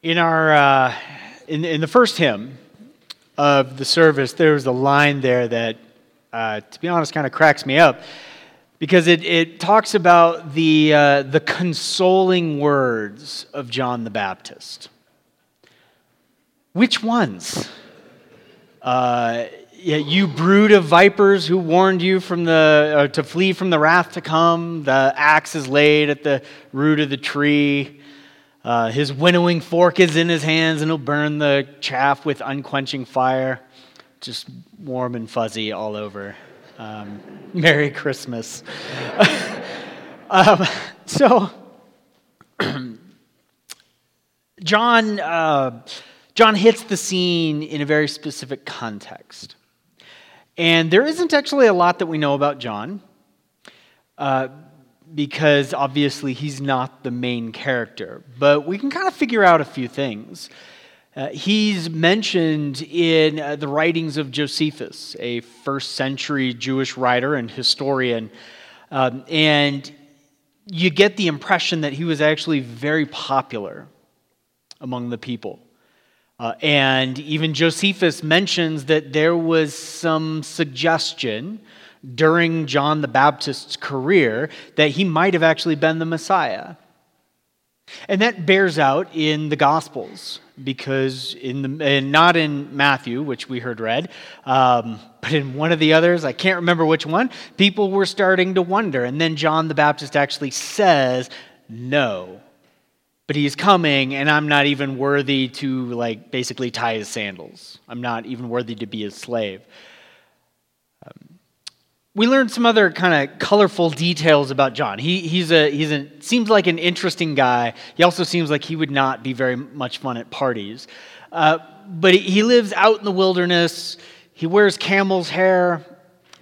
In our uh, in, in the first hymn of the service, there was a line there that, uh, to be honest, kind of cracks me up because it, it talks about the, uh, the consoling words of John the Baptist. Which ones? Uh, yeah, you brood of vipers who warned you from the, uh, to flee from the wrath to come. The axe is laid at the root of the tree. Uh, his winnowing fork is in his hands, and he'll burn the chaff with unquenching fire. Just warm and fuzzy all over. Um, Merry Christmas. um, so, John, uh, John hits the scene in a very specific context. And there isn't actually a lot that we know about John. Uh, because obviously he's not the main character. But we can kind of figure out a few things. Uh, he's mentioned in uh, the writings of Josephus, a first century Jewish writer and historian. Um, and you get the impression that he was actually very popular among the people. Uh, and even Josephus mentions that there was some suggestion during John the Baptist's career that he might have actually been the Messiah. And that bears out in the Gospels because in the and not in Matthew, which we heard read, um, but in one of the others, I can't remember which one. People were starting to wonder, and then John the Baptist actually says, "No, but he's coming, and I'm not even worthy to like basically tie his sandals. I'm not even worthy to be his slave." We learned some other kind of colorful details about John. He, he's a, he's a, seems like an interesting guy. He also seems like he would not be very much fun at parties. Uh, but he lives out in the wilderness. He wears camel's hair.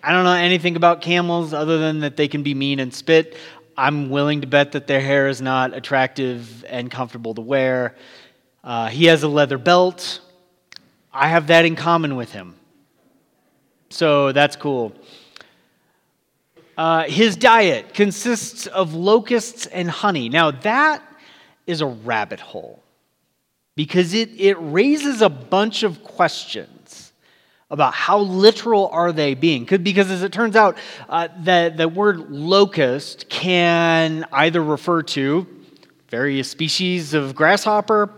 I don't know anything about camels other than that they can be mean and spit. I'm willing to bet that their hair is not attractive and comfortable to wear. Uh, he has a leather belt. I have that in common with him. So that's cool. Uh, his diet consists of locusts and honey. Now, that is a rabbit hole because it, it raises a bunch of questions about how literal are they being. Because as it turns out, uh, the, the word locust can either refer to various species of grasshopper,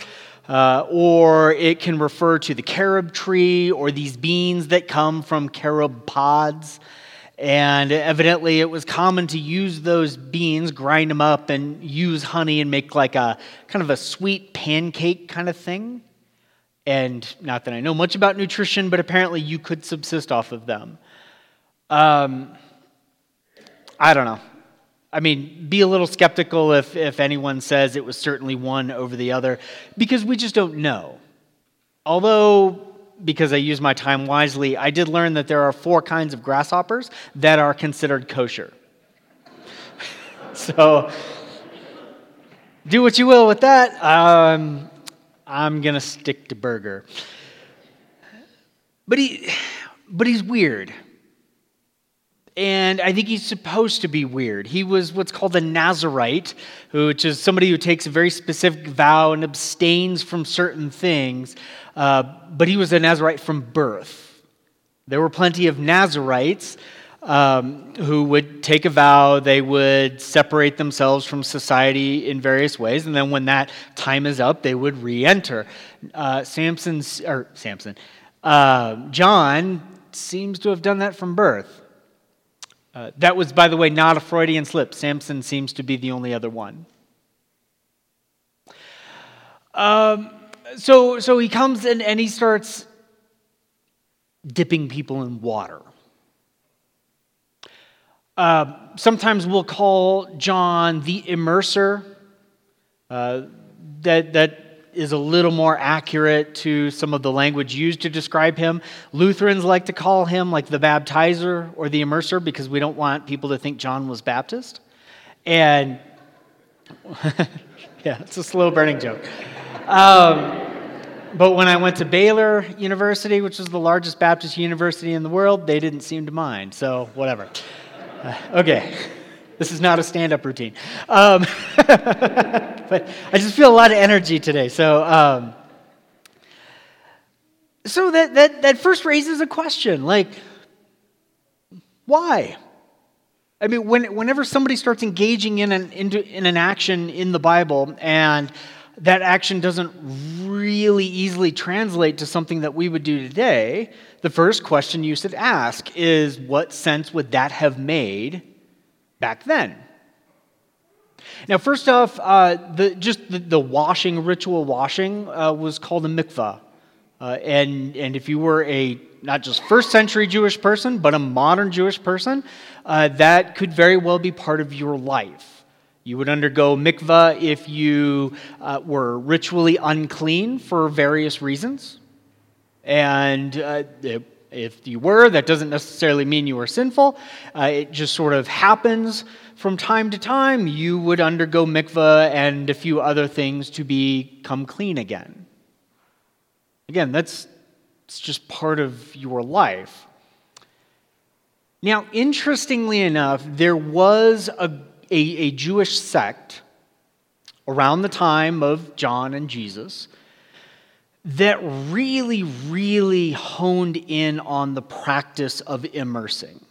uh, or it can refer to the carob tree or these beans that come from carob pods. And evidently, it was common to use those beans, grind them up, and use honey and make like a kind of a sweet pancake kind of thing. And not that I know much about nutrition, but apparently you could subsist off of them. Um, I don't know. I mean, be a little skeptical if, if anyone says it was certainly one over the other, because we just don't know. Although because I use my time wisely, I did learn that there are four kinds of grasshoppers that are considered kosher. so, do what you will with that. Um, I'm going to stick to burger. But, he, but he's weird. And I think he's supposed to be weird. He was what's called a Nazarite, which is somebody who takes a very specific vow and abstains from certain things. Uh, but he was a Nazarite from birth. There were plenty of Nazarites um, who would take a vow, they would separate themselves from society in various ways, and then when that time is up, they would re enter. Uh, Samson's, or Samson, uh, John seems to have done that from birth. Uh, that was, by the way, not a Freudian slip. Samson seems to be the only other one. Um, so, so he comes and, and he starts dipping people in water. Uh, sometimes we'll call John the immerser. Uh, that, that is a little more accurate to some of the language used to describe him. Lutherans like to call him like the baptizer or the immerser because we don't want people to think John was Baptist. And yeah, it's a slow burning joke. Um, but when I went to Baylor University, which is the largest Baptist university in the world, they didn't seem to mind. So, whatever. Uh, okay. This is not a stand up routine. Um, but I just feel a lot of energy today. So, um, so that, that, that first raises a question like, why? I mean, when, whenever somebody starts engaging in an, in an action in the Bible and that action doesn't really easily translate to something that we would do today, the first question you should ask is what sense would that have made back then? Now, first off, uh, the, just the, the, washing, ritual washing, uh, was called a mikvah. Uh, and, and if you were a not just first century Jewish person, but a modern Jewish person, uh, that could very well be part of your life. You would undergo mikvah if you uh, were ritually unclean for various reasons. And uh, if you were, that doesn't necessarily mean you were sinful. Uh, it just sort of happens from time to time. You would undergo mikvah and a few other things to become clean again. Again, that's it's just part of your life. Now, interestingly enough, there was a, a, a Jewish sect around the time of John and Jesus that really, really honed in on the practice of immersing.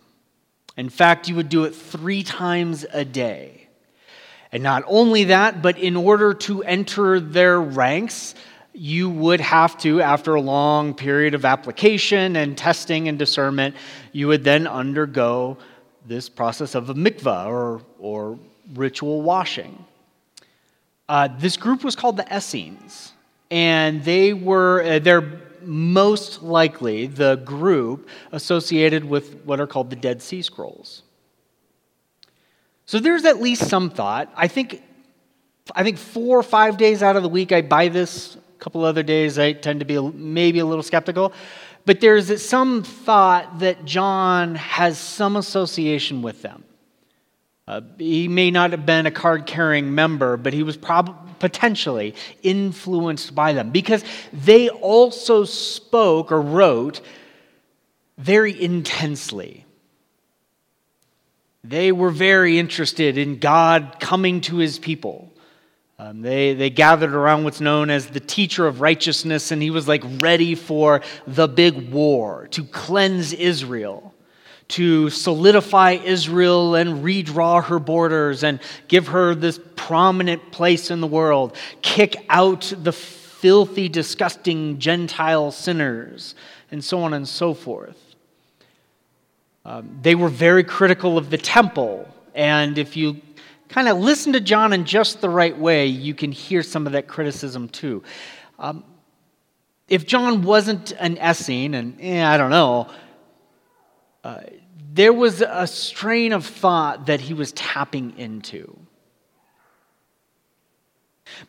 In fact, you would do it three times a day. And not only that, but in order to enter their ranks, you would have to, after a long period of application and testing and discernment, you would then undergo this process of a mikvah or, or ritual washing. Uh, this group was called the Essenes, and they were, uh, they're most likely the group associated with what are called the Dead Sea Scrolls. So there's at least some thought. I think, I think four or five days out of the week I buy this a couple other days, I tend to be maybe a little skeptical. But there's some thought that John has some association with them. Uh, he may not have been a card carrying member, but he was prob- potentially influenced by them because they also spoke or wrote very intensely. They were very interested in God coming to his people. Um, they, they gathered around what's known as the teacher of righteousness, and he was like ready for the big war to cleanse Israel, to solidify Israel and redraw her borders and give her this prominent place in the world, kick out the filthy, disgusting Gentile sinners, and so on and so forth. Um, they were very critical of the temple. And if you kind of listen to John in just the right way, you can hear some of that criticism too. Um, if John wasn't an Essene, and eh, I don't know, there was a strain of thought that he was tapping into.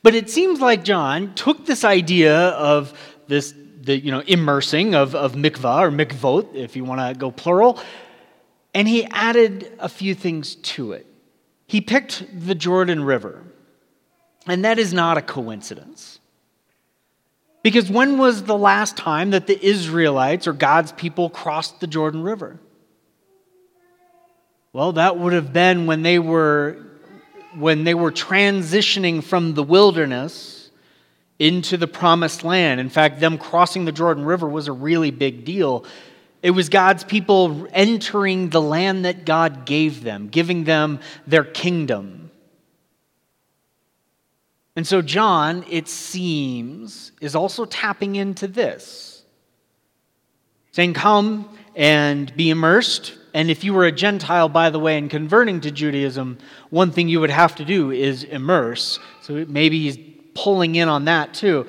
But it seems like John took this idea of this, the you know, immersing of, of mikvah or mikvot, if you want to go plural, and he added a few things to it. He picked the Jordan River, and that is not a coincidence. Because when was the last time that the Israelites or God's people crossed the Jordan River? Well, that would have been when they were when they were transitioning from the wilderness into the promised land. In fact, them crossing the Jordan River was a really big deal it was God's people entering the land that God gave them, giving them their kingdom. And so, John, it seems, is also tapping into this, saying, Come and be immersed. And if you were a Gentile, by the way, and converting to Judaism, one thing you would have to do is immerse. So maybe he's pulling in on that too.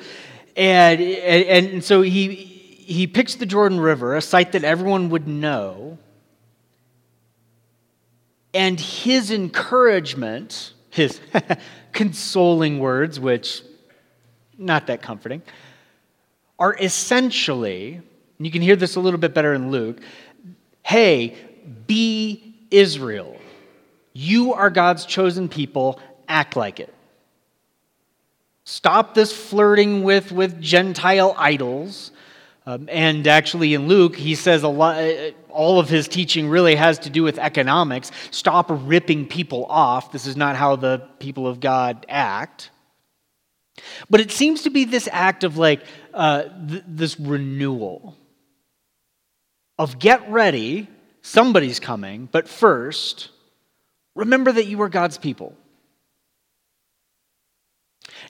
And, and, and so he, he picks the Jordan River, a site that everyone would know. And his encouragement, his consoling words, which not that comforting, are essentially, you can hear this a little bit better in Luke hey, be Israel. You are God's chosen people, act like it. Stop this flirting with, with Gentile idols Um, and actually, in Luke, he says a lot, uh, all of his teaching really has to do with economics. Stop ripping people off. This is not how the people of God act. But it seems to be this act of like uh, th- this renewal of get ready, somebody's coming, but first, remember that you are God's people.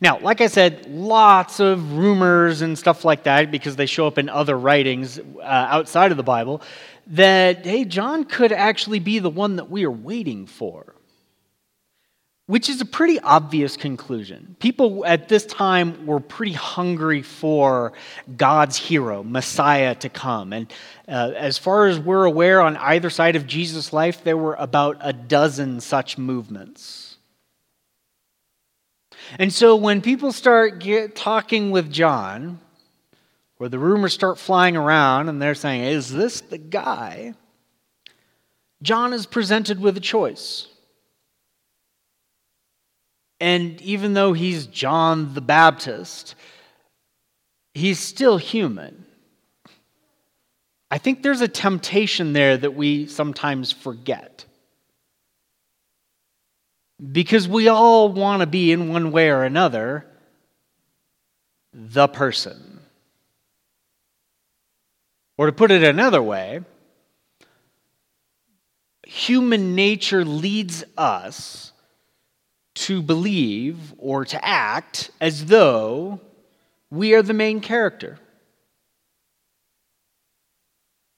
Now, like I said, lots of rumors and stuff like that because they show up in other writings uh, outside of the Bible that, hey, John could actually be the one that we are waiting for. Which is a pretty obvious conclusion. People at this time were pretty hungry for God's hero, Messiah, to come. And uh, as far as we're aware, on either side of Jesus' life, there were about a dozen such movements. And so when people start get, talking with John, or the rumors start flying around and they're saying, Is this the guy? John is presented with a choice. And even though he's John the Baptist, he's still human. I think there's a temptation there that we sometimes forget. Because we all want to be, in one way or another, the person. Or to put it another way, human nature leads us to believe or to act as though we are the main character.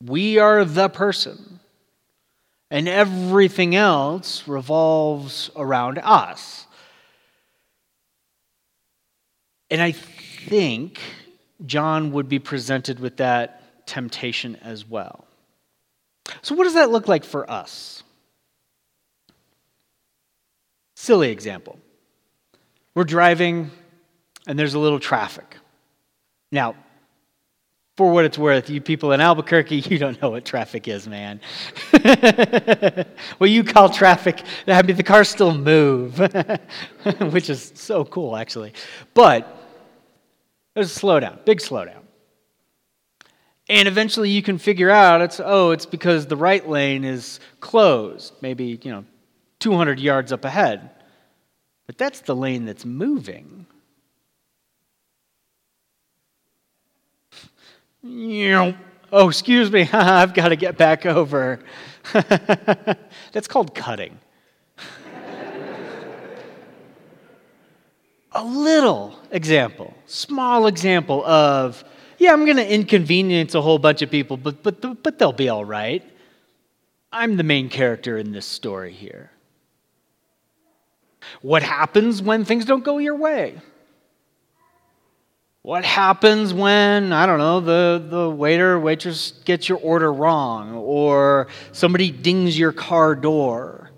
We are the person and everything else revolves around us. And I think John would be presented with that temptation as well. So, what does that look like for us? Silly example. We're driving and there's a little traffic. Now, for what it's worth, you people in Albuquerque, you don't know what traffic is, man. what you call traffic, I mean, the cars still move, which is so cool, actually. But there's a slowdown, big slowdown. And eventually you can figure out it's, oh, it's because the right lane is closed, maybe, you know, 200 yards up ahead. But that's the lane that's moving. Oh, excuse me, I've got to get back over. That's called cutting. a little example, small example of, yeah, I'm going to inconvenience a whole bunch of people, but, but, but they'll be all right. I'm the main character in this story here. What happens when things don't go your way? What happens when, I don't know, the, the waiter waitress gets your order wrong, or somebody dings your car door,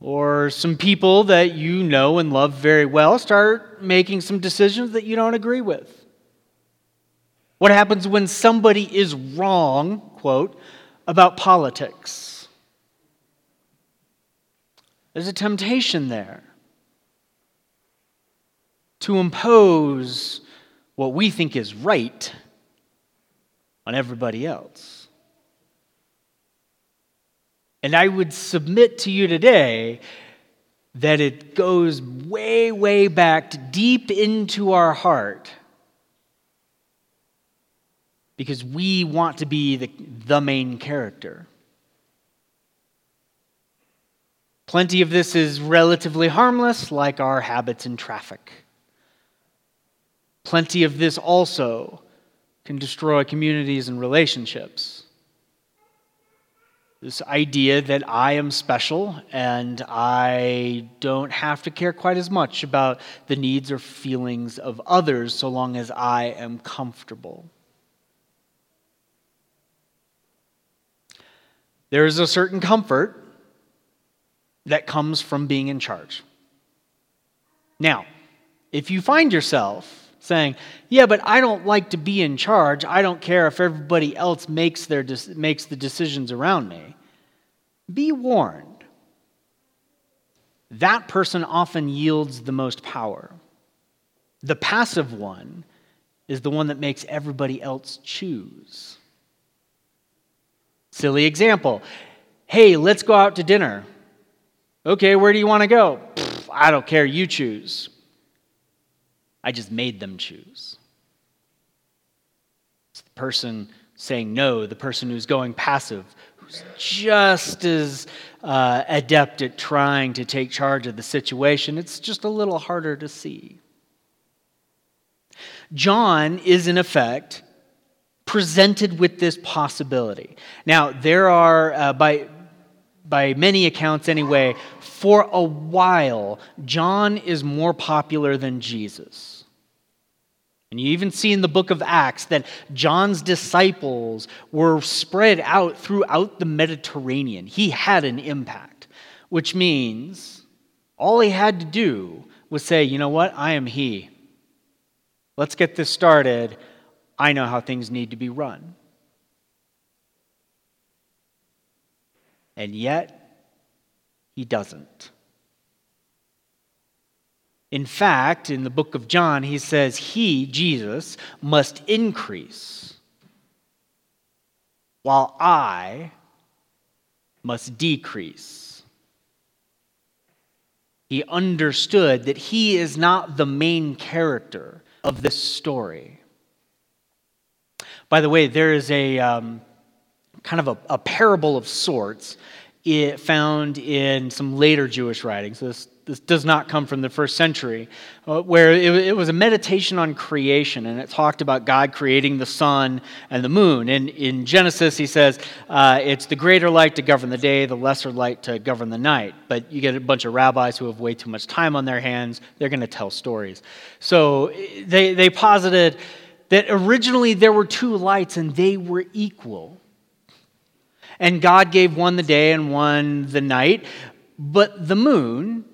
or some people that you know and love very well start making some decisions that you don't agree with? What happens when somebody is wrong, quote, about politics? There's a temptation there to impose what we think is right on everybody else. And I would submit to you today that it goes way, way back deep into our heart because we want to be the, the main character. Plenty of this is relatively harmless, like our habits in traffic. Plenty of this also can destroy communities and relationships. This idea that I am special and I don't have to care quite as much about the needs or feelings of others so long as I am comfortable. There is a certain comfort that comes from being in charge. Now, if you find yourself saying, Yeah, but I don't like to be in charge. I don't care if everybody else makes, their, makes the decisions around me. Be warned. That person often yields the most power. The passive one is the one that makes everybody else choose. Silly example. Hey, let's go out to dinner. Okay, where do you want to go? I don't care, you choose. I just made them choose. It's the person saying no, the person who's going passive, who's just as uh, adept at trying to take charge of the situation. It's just a little harder to see. John is, in effect, presented with this possibility. Now, there are, uh, by, by many accounts anyway, for a while, John is more popular than Jesus. And you even see in the book of Acts that John's disciples were spread out throughout the Mediterranean. He had an impact, which means all he had to do was say, you know what, I am he. Let's get this started. I know how things need to be run. And yet, he doesn't. In fact, in the book of John, he says, He, Jesus, must increase, while I must decrease. He understood that he is not the main character of this story. By the way, there is a um, kind of a, a, parable of sorts found in some later Jewish writings. This this does not come from the first century, uh, where it, it, was a meditation on creation, and it talked about God creating the sun and the moon. And in Genesis, he says uh, it's the greater light to govern the day, the lesser light to govern the night. But you get a bunch of rabbis who have way too much time on their hands, they're going to tell stories. So they, they posited that originally there were two lights and they were equal. And God gave one the day and one the night. But the moon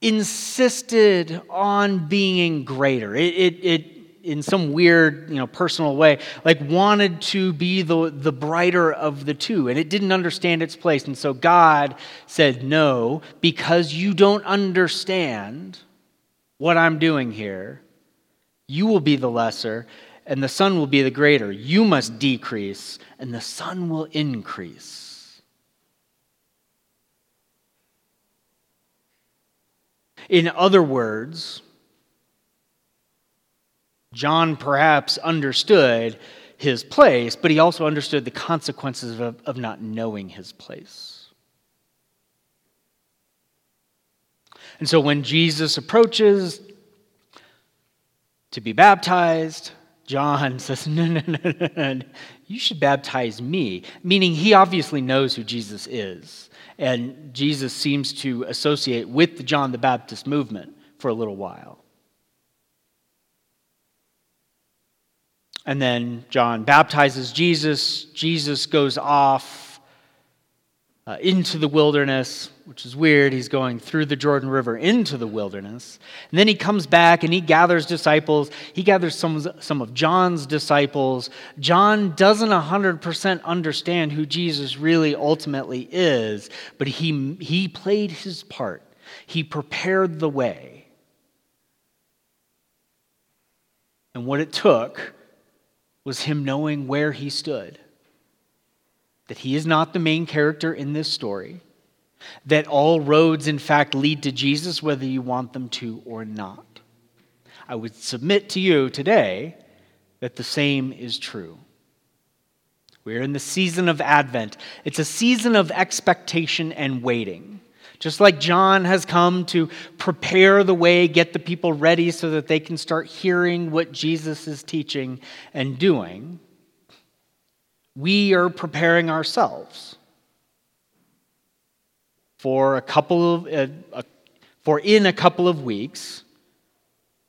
insisted on being greater. It, it, it, in some weird, you know, personal way, like wanted to be the, the brighter of the two, and it didn't understand its place. And so God said, No, because you don't understand what I'm doing here, you will be the lesser, and the sun will be the greater. You must decrease, and the sun will increase. In other words, John perhaps understood his place, but he also understood the consequences of, of not knowing his place. And so when Jesus approaches to be baptized, John says, No, no, no, no, no. You should baptize me. Meaning he obviously knows who Jesus is. And Jesus seems to associate with the John the Baptist movement for a little while. And then John baptizes Jesus. Jesus goes off uh, into the wilderness, which is weird. He's going through the Jordan River into the wilderness. And then he comes back and he gathers disciples. He gathers some, some of John's disciples. John doesn't 100% understand who Jesus really ultimately is, but he, he played his part. He prepared the way. And what it took was him knowing where he stood that he is not the main character in this story, that all roads, in fact, lead to Jesus, whether you want them to or not. I would submit to you today that the same is true. We're in the season of Advent, it's a season of expectation and waiting. Just like John has come to prepare the way, get the people ready so that they can start hearing what Jesus is teaching and doing we are preparing ourselves for a couple of uh, for in a couple of weeks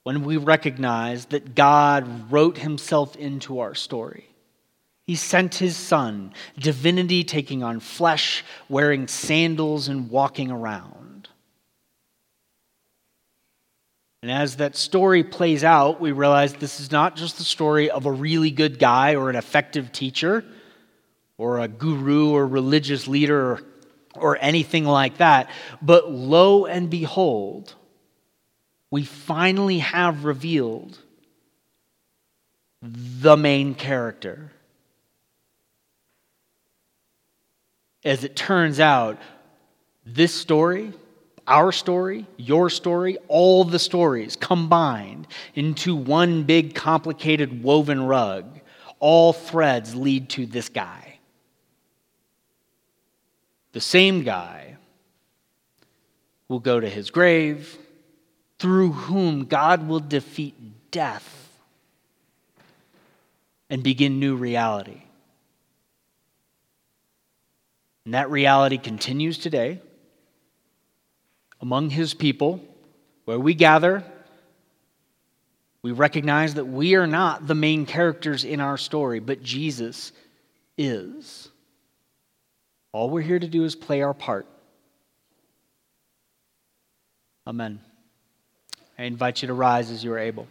when we recognize that God wrote himself into our story. He sent his son, divinity taking on flesh, wearing sandals and walking around. And as that story plays out, we realize this is not just the story of a really good guy or an effective teacher or a guru or religious leader or anything like that. But lo and behold, we finally have revealed the main character. As it turns out, this story, our story, your story, all the stories combined into one big complicated woven rug, all threads lead to this guy. The same guy will go to his grave, through whom God will defeat death and begin new reality. And that reality continues today among his people, where we gather. We recognize that we are not the main characters in our story, but Jesus is. All we're here to do is play our part. Amen. I invite you to rise as you are able.